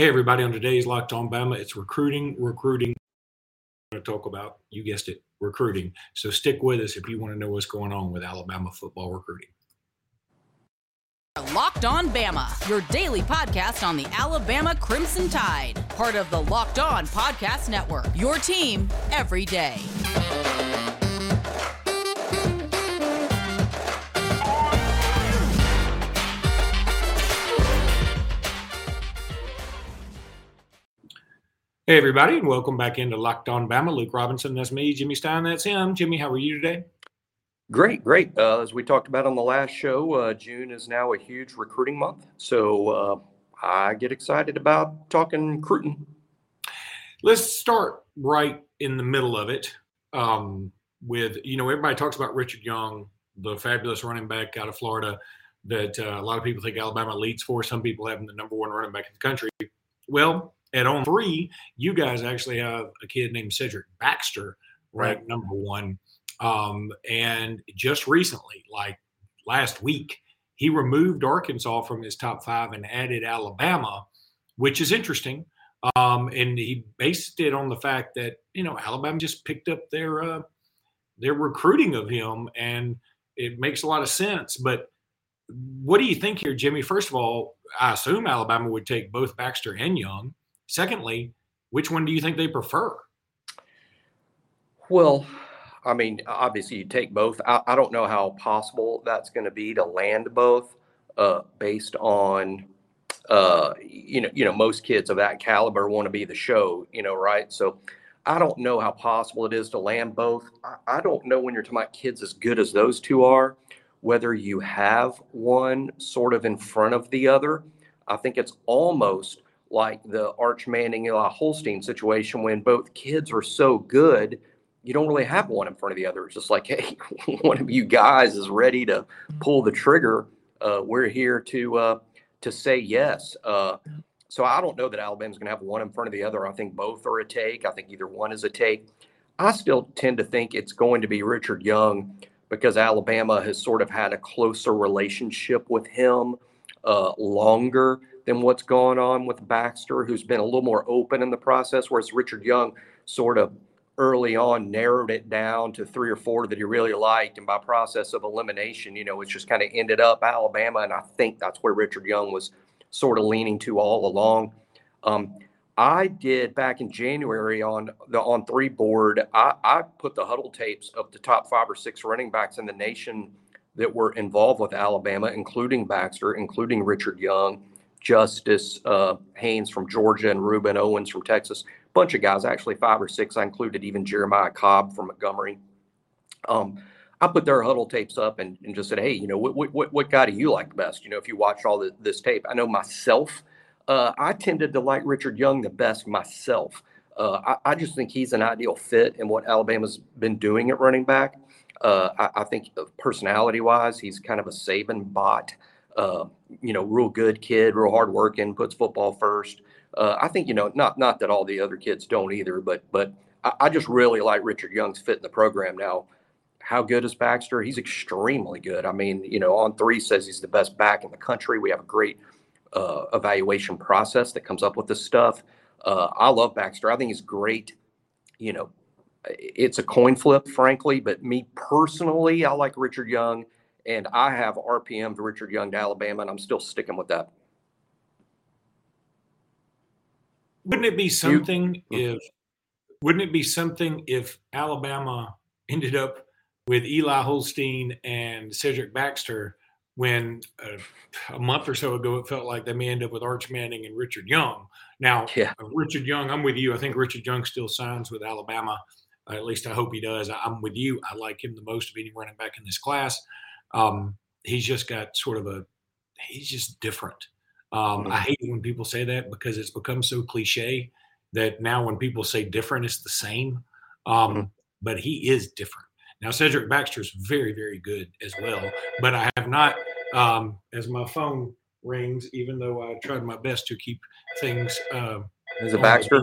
Hey, everybody, on today's Locked On Bama, it's recruiting, recruiting. We're going to talk about, you guessed it, recruiting. So stick with us if you want to know what's going on with Alabama football recruiting. Locked On Bama, your daily podcast on the Alabama Crimson Tide, part of the Locked On Podcast Network, your team every day. Hey, everybody, and welcome back into Locked On Bama. Luke Robinson, that's me. Jimmy Stein, that's him. Jimmy, how are you today? Great, great. Uh, as we talked about on the last show, uh, June is now a huge recruiting month. So uh, I get excited about talking recruiting. Let's start right in the middle of it um, with, you know, everybody talks about Richard Young, the fabulous running back out of Florida that uh, a lot of people think Alabama leads for. Some people have him the number one running back in the country. Well, at on three, you guys actually have a kid named Cedric Baxter ranked right. number one. Um, and just recently, like last week, he removed Arkansas from his top five and added Alabama, which is interesting. Um, and he based it on the fact that you know Alabama just picked up their uh, their recruiting of him, and it makes a lot of sense. But what do you think here, Jimmy? First of all, I assume Alabama would take both Baxter and Young. Secondly, which one do you think they prefer? Well, I mean, obviously you take both. I, I don't know how possible that's going to be to land both, uh, based on, uh, you know, you know, most kids of that caliber want to be the show, you know, right? So, I don't know how possible it is to land both. I, I don't know when you're talking about kids as good as those two are, whether you have one sort of in front of the other. I think it's almost like the Arch Manning Eli Holstein situation when both kids are so good, you don't really have one in front of the other. It's just like, hey, one of you guys is ready to pull the trigger. Uh, we're here to uh, to say yes. Uh, so I don't know that Alabama's going to have one in front of the other. I think both are a take. I think either one is a take. I still tend to think it's going to be Richard Young because Alabama has sort of had a closer relationship with him uh, longer than what's going on with Baxter, who's been a little more open in the process, whereas Richard Young sort of early on narrowed it down to three or four that he really liked. And by process of elimination, you know, it's just kind of ended up Alabama. And I think that's where Richard Young was sort of leaning to all along. Um, I did back in January on the on three board. I, I put the Hudl tapes of the top five or six running backs in the nation that were involved with Alabama, including Baxter, including Richard Young, Justice uh, Haynes from Georgia and Rueben Owens from Texas. A bunch of guys, actually five or six. I included even Jeremiah Cobb from Montgomery. Um, I put their Hudl tapes up and, and just said, hey, you know, what, what, what guy do you like best? You know, if you watch all the, this tape, I know myself, uh, I tended to like Richard Young the best myself. Uh, I, I, just think he's an ideal fit in what Alabama's been doing at running back. Uh, I, I, think personality wise, he's kind of a Saban bot uh, you know, real good kid, real hard working, puts football first. Uh, I think you know, not not that all the other kids don't either, but but I, I, just really like Richard Young's fit in the program now. How good is Baxter? He's extremely good. I mean, you know, on three says he's the best back in the country. We have a great uh, evaluation process that comes up with this stuff. Uh, I love Baxter. I think he's great. You know, it's a coin flip, frankly, but me personally, I like Richard Young and I have RPM to Richard Young to Alabama, and I'm still sticking with that. Wouldn't it be something you, if wouldn't it be something if Alabama ended up with Eli Holstein and Cedric Baxter when uh, a month or so ago it felt like they may end up with Arch Manning and Richard Young. Now, yeah. Uh, Richard Young, I'm with you. I think Richard Young still signs with Alabama. Uh, at least I hope he does. I'm with you. I like him the most of any running back in this class. Um, he's just got sort of a he's just different. Um, I mm-hmm. hate when people say that because it's become so cliche that now when people say different, it's the same. Um, mm-hmm. But he is different. Now Cedric Baxter is very, very good as well. But I have not, um, as my phone rings, even though I tried my best to keep things. Uh, is it Baxter?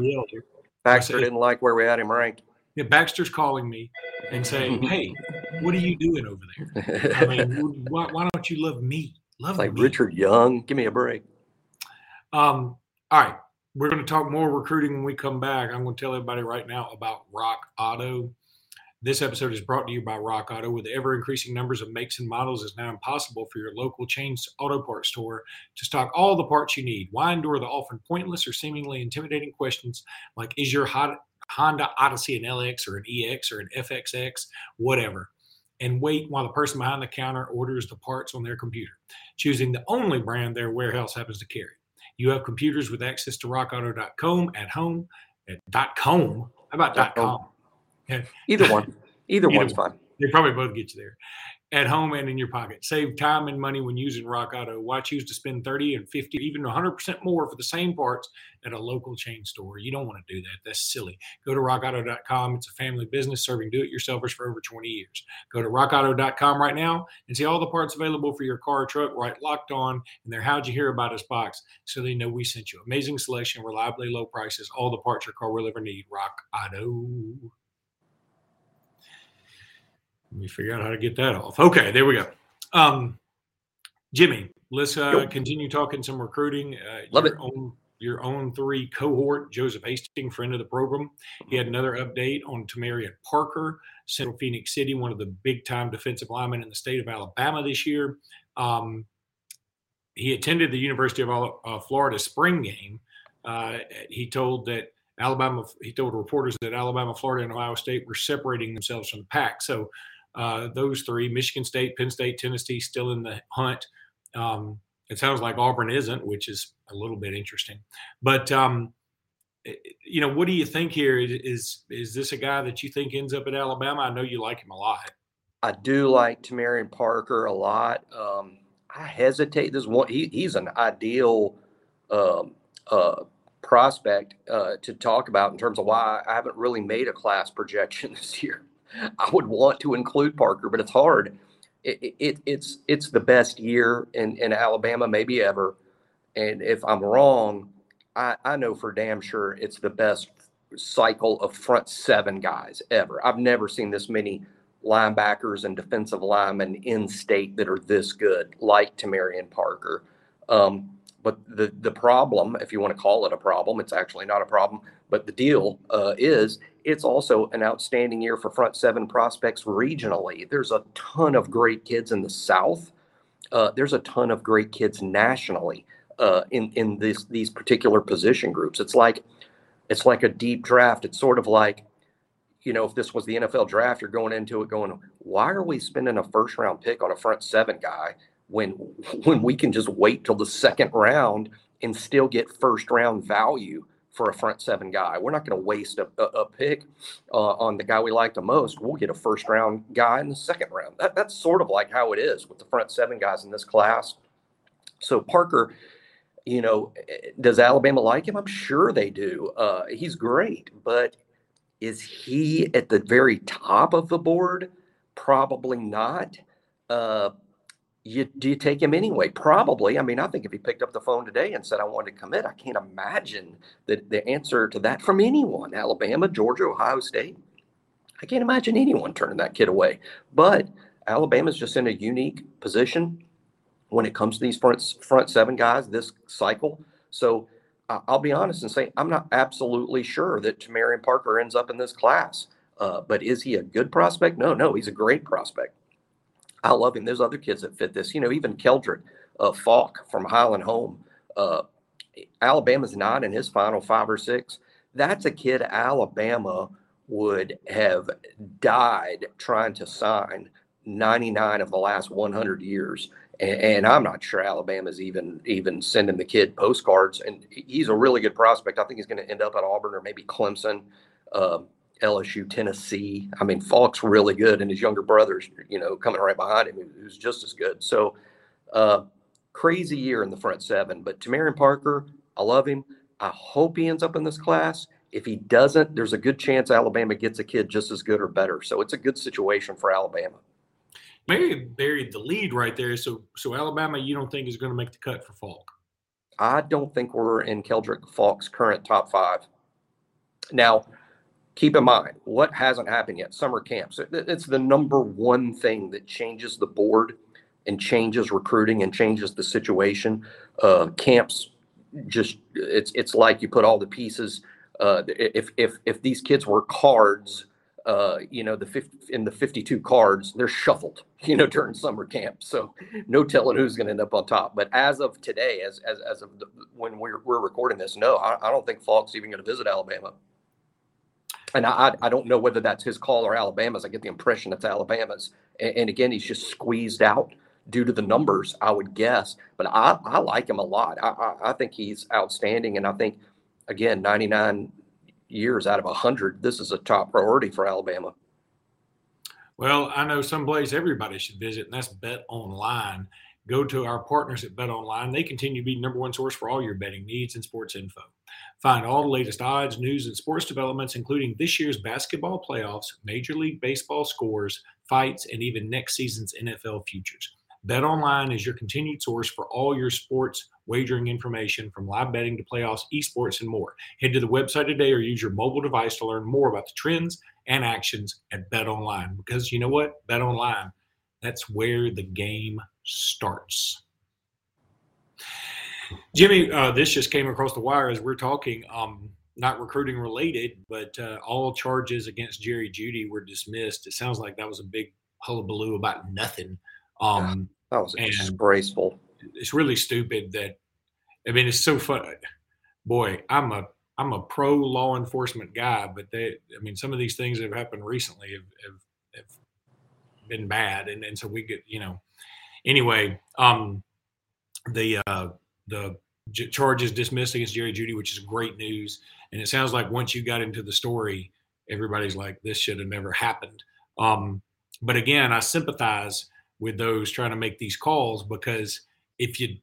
Baxter didn't like where we had him ranked. Yeah, Baxter's calling me and saying, "Hey, what are you doing over there? I mean, why, why don't you love me? Love me. like me. Richard Young. Give me a break. Um. All right. we're going to talk more recruiting when we come back. I'm going to tell everybody right now about Rock Auto. This episode is brought to you by Rock Auto. With ever increasing numbers of makes and models, it's now impossible for your local chain auto parts store to stock all the parts you need. Why endure the often pointless or seemingly intimidating questions like, is your Honda Odyssey an LX or an EX or an FXX, whatever? And wait while the person behind the counter orders the parts on their computer, choosing the only brand their warehouse happens to carry. You have computers with access to rockauto.com at home at .com. How about .com? Either one. Either, Either one's one. fine. They probably both get you there at home and in your pocket. Save time and money when using Rock Auto. Why choose to spend 30 and 50, even 100% more for the same parts at a local chain store? You don't want to do that. That's silly. Go to rockauto.com. It's a family business serving do it yourselfers for over 20 years. Go to rockauto.com right now and see all the parts available for your car or truck right locked on in their How'd You Hear About Us box so they know we sent you. Amazing selection, reliably low prices, all the parts your car will ever need. Rock Auto. Let me figure out how to get that off. Okay, there we go. Um, Jimmy, let's uh, continue talking some recruiting. Uh, Love your it. Own, your own three cohort, Joseph Hastings, friend of the program. He had another update on Tomarrion Parker, Central Phoenix City, one of the big time defensive linemen in the state of Alabama this year. Um, he attended the University of uh, Florida spring game. Uh, he told that Alabama, he told reporters that Alabama, Florida, and Ohio State were separating themselves from the pack. So uh, those three Michigan State, Penn State, Tennessee still in the hunt. Um, it sounds like Auburn isn't, which is a little bit interesting. But um, eh, you know, what do you think here? Is is this a guy that you think ends up at Alabama? I know you like him a lot. I do like Tomarrion Parker a lot. Um, I hesitate. This one, he, he's an ideal um, uh, prospect uh, to talk about in terms of why I haven't really made a class projection this year. I would want to include Parker, but it's hard. It, it, it's it's the best year in, in Alabama maybe ever, and if I'm wrong, I, I know for damn sure it's the best cycle of front seven guys ever. I've never seen this many linebackers and defensive linemen in state that are this good, like Tomarrion Parker. Um, but the the problem, if you want to call it a problem, it's actually not a problem. But the deal uh, is, it's also an outstanding year for front seven prospects regionally. There's a ton of great kids in the South. Uh, there's a ton of great kids nationally uh, in in this these particular position groups. It's like it's like a deep draft. It's sort of like you know, if this was the NFL draft, you're going into it going, why are we spending a first round pick on a front seven guy when when we can just wait till the second round and still get first round value for a front seven guy. We're not going to waste a, a, a pick uh, on the guy we like the most. We'll get a first round guy in the second round. That, that's sort of like how it is with the front seven guys in this class. So Parker, you know, does Alabama like him? I'm sure they do. Uh, he's great, but is he at the very top of the board? Probably not. Uh, you do you take him anyway? Probably. I mean, I think if he picked up the phone today and said I want to commit, I can't imagine that the answer to that from anyone, Alabama, Georgia, Ohio State. I can't imagine anyone turning that kid away. But Alabama's just in a unique position when it comes to these front front seven guys this cycle. So I'll be honest and say I'm not absolutely sure that Tomarrion Parker ends up in this class. Uh, but is he a good prospect? No, no, he's a great prospect. I love him. There's other kids that fit this. You know, even Keldric uh, Faulk from Highland Home. Uh, Alabama's not in his final five or six. That's a kid Alabama would have died trying to sign 99 of the last 100 years. And, and I'm not sure Alabama's even even sending the kid postcards. And he's a really good prospect. I think he's going to end up at Auburn or maybe Clemson. Um, LSU, Tennessee. I mean, Faulk's really good, and his younger brother's, you know, coming right behind him, who's just as good. So, uh, crazy year in the front seven. But Tomarrion Parker, I love him. I hope he ends up in this class. If he doesn't, there's a good chance Alabama gets a kid just as good or better. So it's a good situation for Alabama. Maybe buried the lead right there. So, so Alabama, you don't think is going to make the cut for Faulk? I don't think we're in Keldric Faulk's current top five. Now, keep in mind what hasn't happened yet summer camps it's the number one thing that changes the board and changes recruiting and changes the situation uh, camps just it's it's like you put all the pieces. Uh, if if if these kids were cards, uh, you know, the 50, in the 52 cards, they're shuffled, you know, during summer camp. So no telling who's going to end up on top. But as of today, as as, as of the, when we're, we're recording this, no, I, I don't think Faulk's even going to visit Alabama. And I, I don't know whether that's his call or Alabama's. I get the impression it's Alabama's. And, and again, he's just squeezed out due to the numbers, I would guess. But I, I like him a lot. I, I, I think he's outstanding. And I think, again, 99 years out of 100, this is a top priority for Alabama. Well, I know some place everybody should visit, and that's Bet Online. Go to our partners at Bet Online. They continue to be number one source for all your betting needs and sports info. Find all the latest odds, news, and sports developments, including this year's basketball playoffs, Major League Baseball scores, fights, and even next season's NFL futures. BetOnline is your continued source for all your sports wagering information from live betting to playoffs, esports, and more. Head to the website today or use your mobile device to learn more about the trends and actions at BetOnline because you know what? BetOnline, that's where the game starts. Jimmy, uh, this just came across the wire as we're talking. Um, not recruiting related, but uh, all charges against Jerry Jeudy were dismissed. It sounds like that was a big hullabaloo about nothing. Um, that was disgraceful. It's really stupid that. I mean, it's so fun. Boy, I'm a I'm a pro law enforcement guy, but they. I mean, some of these things that have happened recently have, have, have been bad, and and so we get you know. Anyway, um, the uh, the charges dismissed against Jerry Jeudy, which is great news. And it sounds like once you got into the story, everybody's like, this should have never happened. Um, but again, I sympathize with those trying to make these calls because if you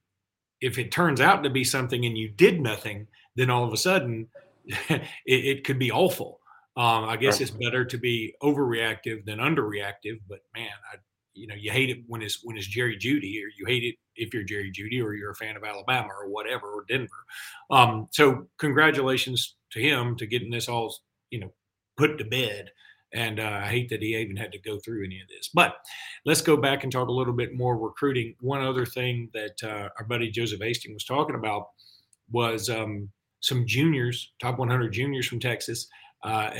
if it turns out to be something and you did nothing, then all of a sudden it, it could be awful. Um, I guess it's better to be overreactive than underreactive. But man, I, you know, you hate it when it's when it's Jerry Jeudy or you hate it if you're Jerry Jeudy or you're a fan of Alabama or whatever, or Denver. Um, so congratulations to him to getting this all you know put to bed. And uh, I hate that he even had to go through any of this. But let's go back and talk a little bit more recruiting. One other thing that uh, our buddy Joseph Hastings was talking about was um, some juniors, top 100 juniors from Texas, uh,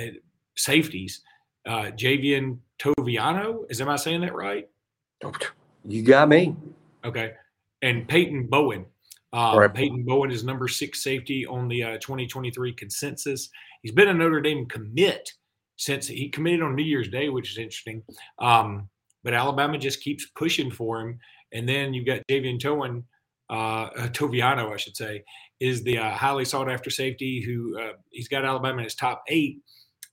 safeties. Uh, Javien Toviano, is am I saying that right? You got me. Okay. And Peyton Bowen. Um, right. Peyton Bowen is number six safety on the uh, 2023 consensus. He's been a Notre Dame commit since he committed on New Year's Day, which is interesting. Um, but Alabama just keeps pushing for him. And then you've got Javien Towan, uh, Toviano, I should say, is the uh, highly sought after safety who uh, he's got Alabama in his top eight.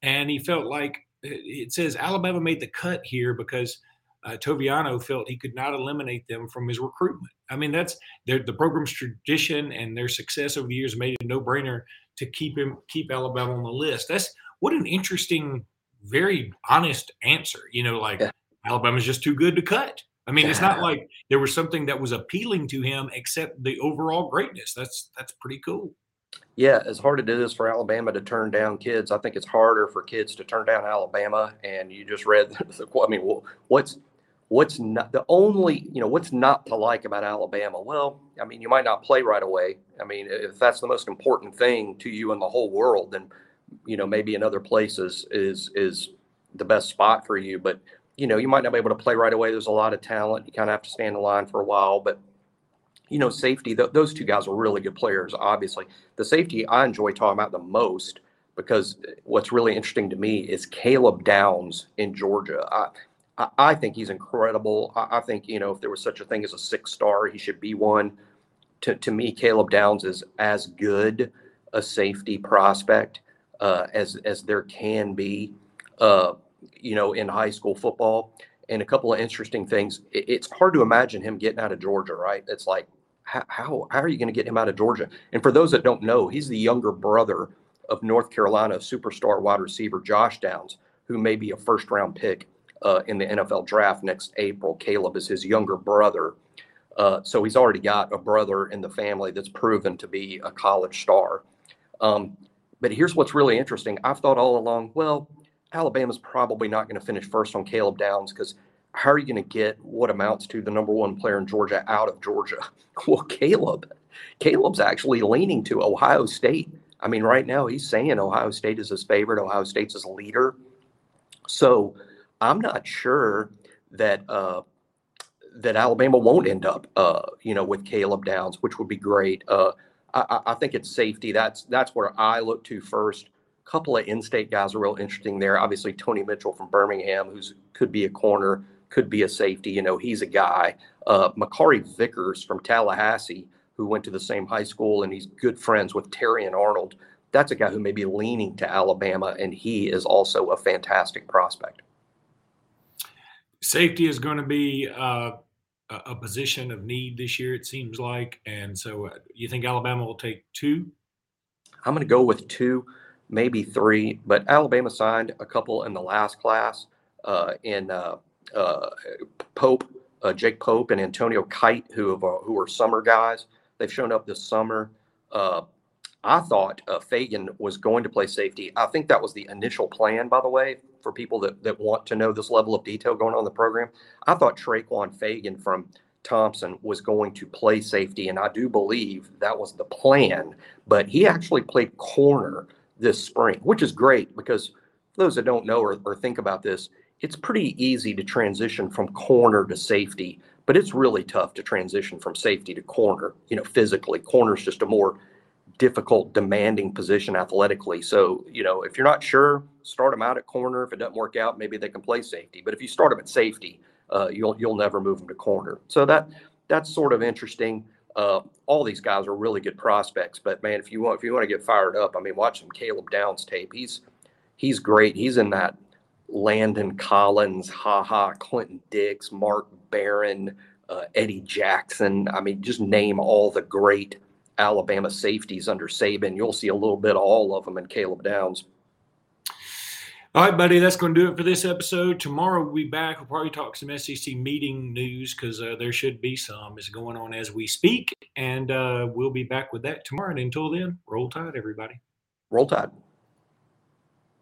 And he felt like it says Alabama made the cut here because uh, Toviano felt he could not eliminate them from his recruitment. I mean, that's the program's tradition and their success over the years made it a no brainer to keep him keep Alabama on the list. That's what an interesting, very honest answer. You know, like yeah. Alabama's just too good to cut. I mean, yeah. it's not like there was something that was appealing to him except the overall greatness. That's that's pretty cool. Yeah, as hard as it is for Alabama to turn down kids, I think it's harder for kids to turn down Alabama. And you just read the I mean, what's what's not the only you know what's not to like about Alabama? Well, I mean, you might not play right away. I mean, if that's the most important thing to you in the whole world, then you know maybe in other places is is the best spot for you. But you know, you might not be able to play right away. There's a lot of talent. You kind of have to stand in line for a while, but you know, safety. Th- those two guys are really good players. Obviously, the safety I enjoy talking about the most because what's really interesting to me is Caleb Downs in Georgia. I, I, think he's incredible. I, I, think, you know, if there was such a thing as a six star, he should be one. To, to me, Caleb Downs is as good a safety prospect uh, as, as there can be, uh, you know, in high school football. And a couple of interesting things. It, it's hard to imagine him getting out of Georgia, right? It's like, how, how, are you going to get him out of Georgia? And for those that don't know, he's the younger brother of North Carolina superstar wide receiver Josh Downs, who may be a first round pick uh, in the NFL draft next April. Caleb is his younger brother. Uh, so he's already got a brother in the family that's proven to be a college star. Um, but here's what's really interesting. I've thought all along, well, Alabama's probably not going to finish first on Caleb Downs because how are you going to get what amounts to the number one player in Georgia out of Georgia? Well, Caleb, Caleb's actually leaning to Ohio State. I mean, right now he's saying Ohio State is his favorite. Ohio State's his leader. So I'm not sure that uh, that Alabama won't end up, uh, you know, with Caleb Downs, which would be great. Uh, I, I, think it's safety. That's that's where I look to first. A couple of in-state guys are real interesting there. Obviously, Tony Mitchell from Birmingham, who's could be a corner, could be a safety. You know, he's a guy. Uh, Makari Vickers from Tallahassee, who went to the same high school, and he's good friends with Terrion Arnold. That's a guy who may be leaning to Alabama, and he is also a fantastic prospect. Safety is going to be uh, a position of need this year, it seems like. And so, uh, you think Alabama will take two? I'm going to go with two, maybe three. But Alabama signed a couple in the last class uh, in uh, uh Uh, Pope, uh, Jake Pope, and Antonio Kite, who have, uh, who are summer guys. They've shown up this summer. Uh, I thought Fagan was going to play safety. I think that was the initial plan, by the way, for people that, that want to know this level of detail going on in the program. I thought Tre'Quon Fagan from Thompson was going to play safety, and I do believe that was the plan. But he actually played corner this spring, which is great because those that don't know or, or think about this, it's pretty easy to transition from corner to safety, but it's really tough to transition from safety to corner, you know, physically. Corner is just a more difficult, demanding position athletically. So, you know, if you're not sure, start them out at corner. If it doesn't work out, maybe they can play safety. But if you start them at safety, uh, you'll you'll never move them to corner. So that that's sort of interesting. Uh, all these guys are really good prospects, but man, if you want if you want to get fired up, I mean, watch some Caleb Downs tape. He's he's great. He's in that Landon Collins, Ha Ha, Clinton Dix, Mark Barron, uh, Eddie Jackson. I mean, just name all the great Alabama safeties under Saban. You'll see a little bit of all of them in Caleb Downs. All right, buddy, that's going to do it for this episode. Tomorrow we'll be back. We'll probably talk some SEC meeting news because uh, there should be some. is going on as we speak. And uh, we'll be back with that tomorrow. And until then, roll tide, everybody. Roll tide.